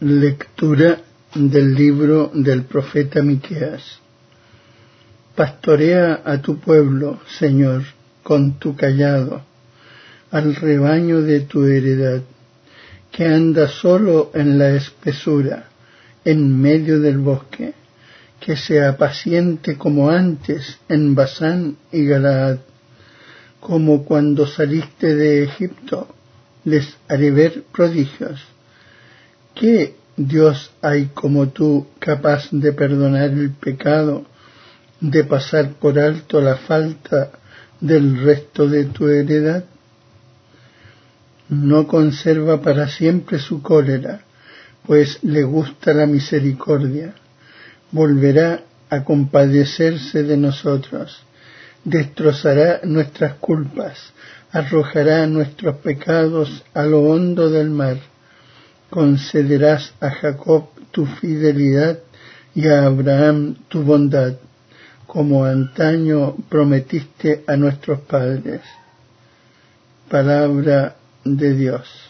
Lectura del libro del profeta Miqueas. Pastorea a tu pueblo, Señor, con tu callado, al rebaño de tu heredad, que anda solo en la espesura, en medio del bosque, que sea paciente como antes en Basán y Galaad, como cuando saliste de Egipto, les haré ver prodigios ¿Qué Dios hay como tú capaz de perdonar el pecado, de pasar por alto la falta del resto de tu heredad? No conserva para siempre su cólera, pues le gusta la misericordia. Volverá a compadecerse de nosotros, destrozará nuestras culpas, arrojará nuestros pecados a lo hondo del mar concederás a Jacob tu fidelidad y a Abraham tu bondad, como antaño prometiste a nuestros padres. Palabra de Dios.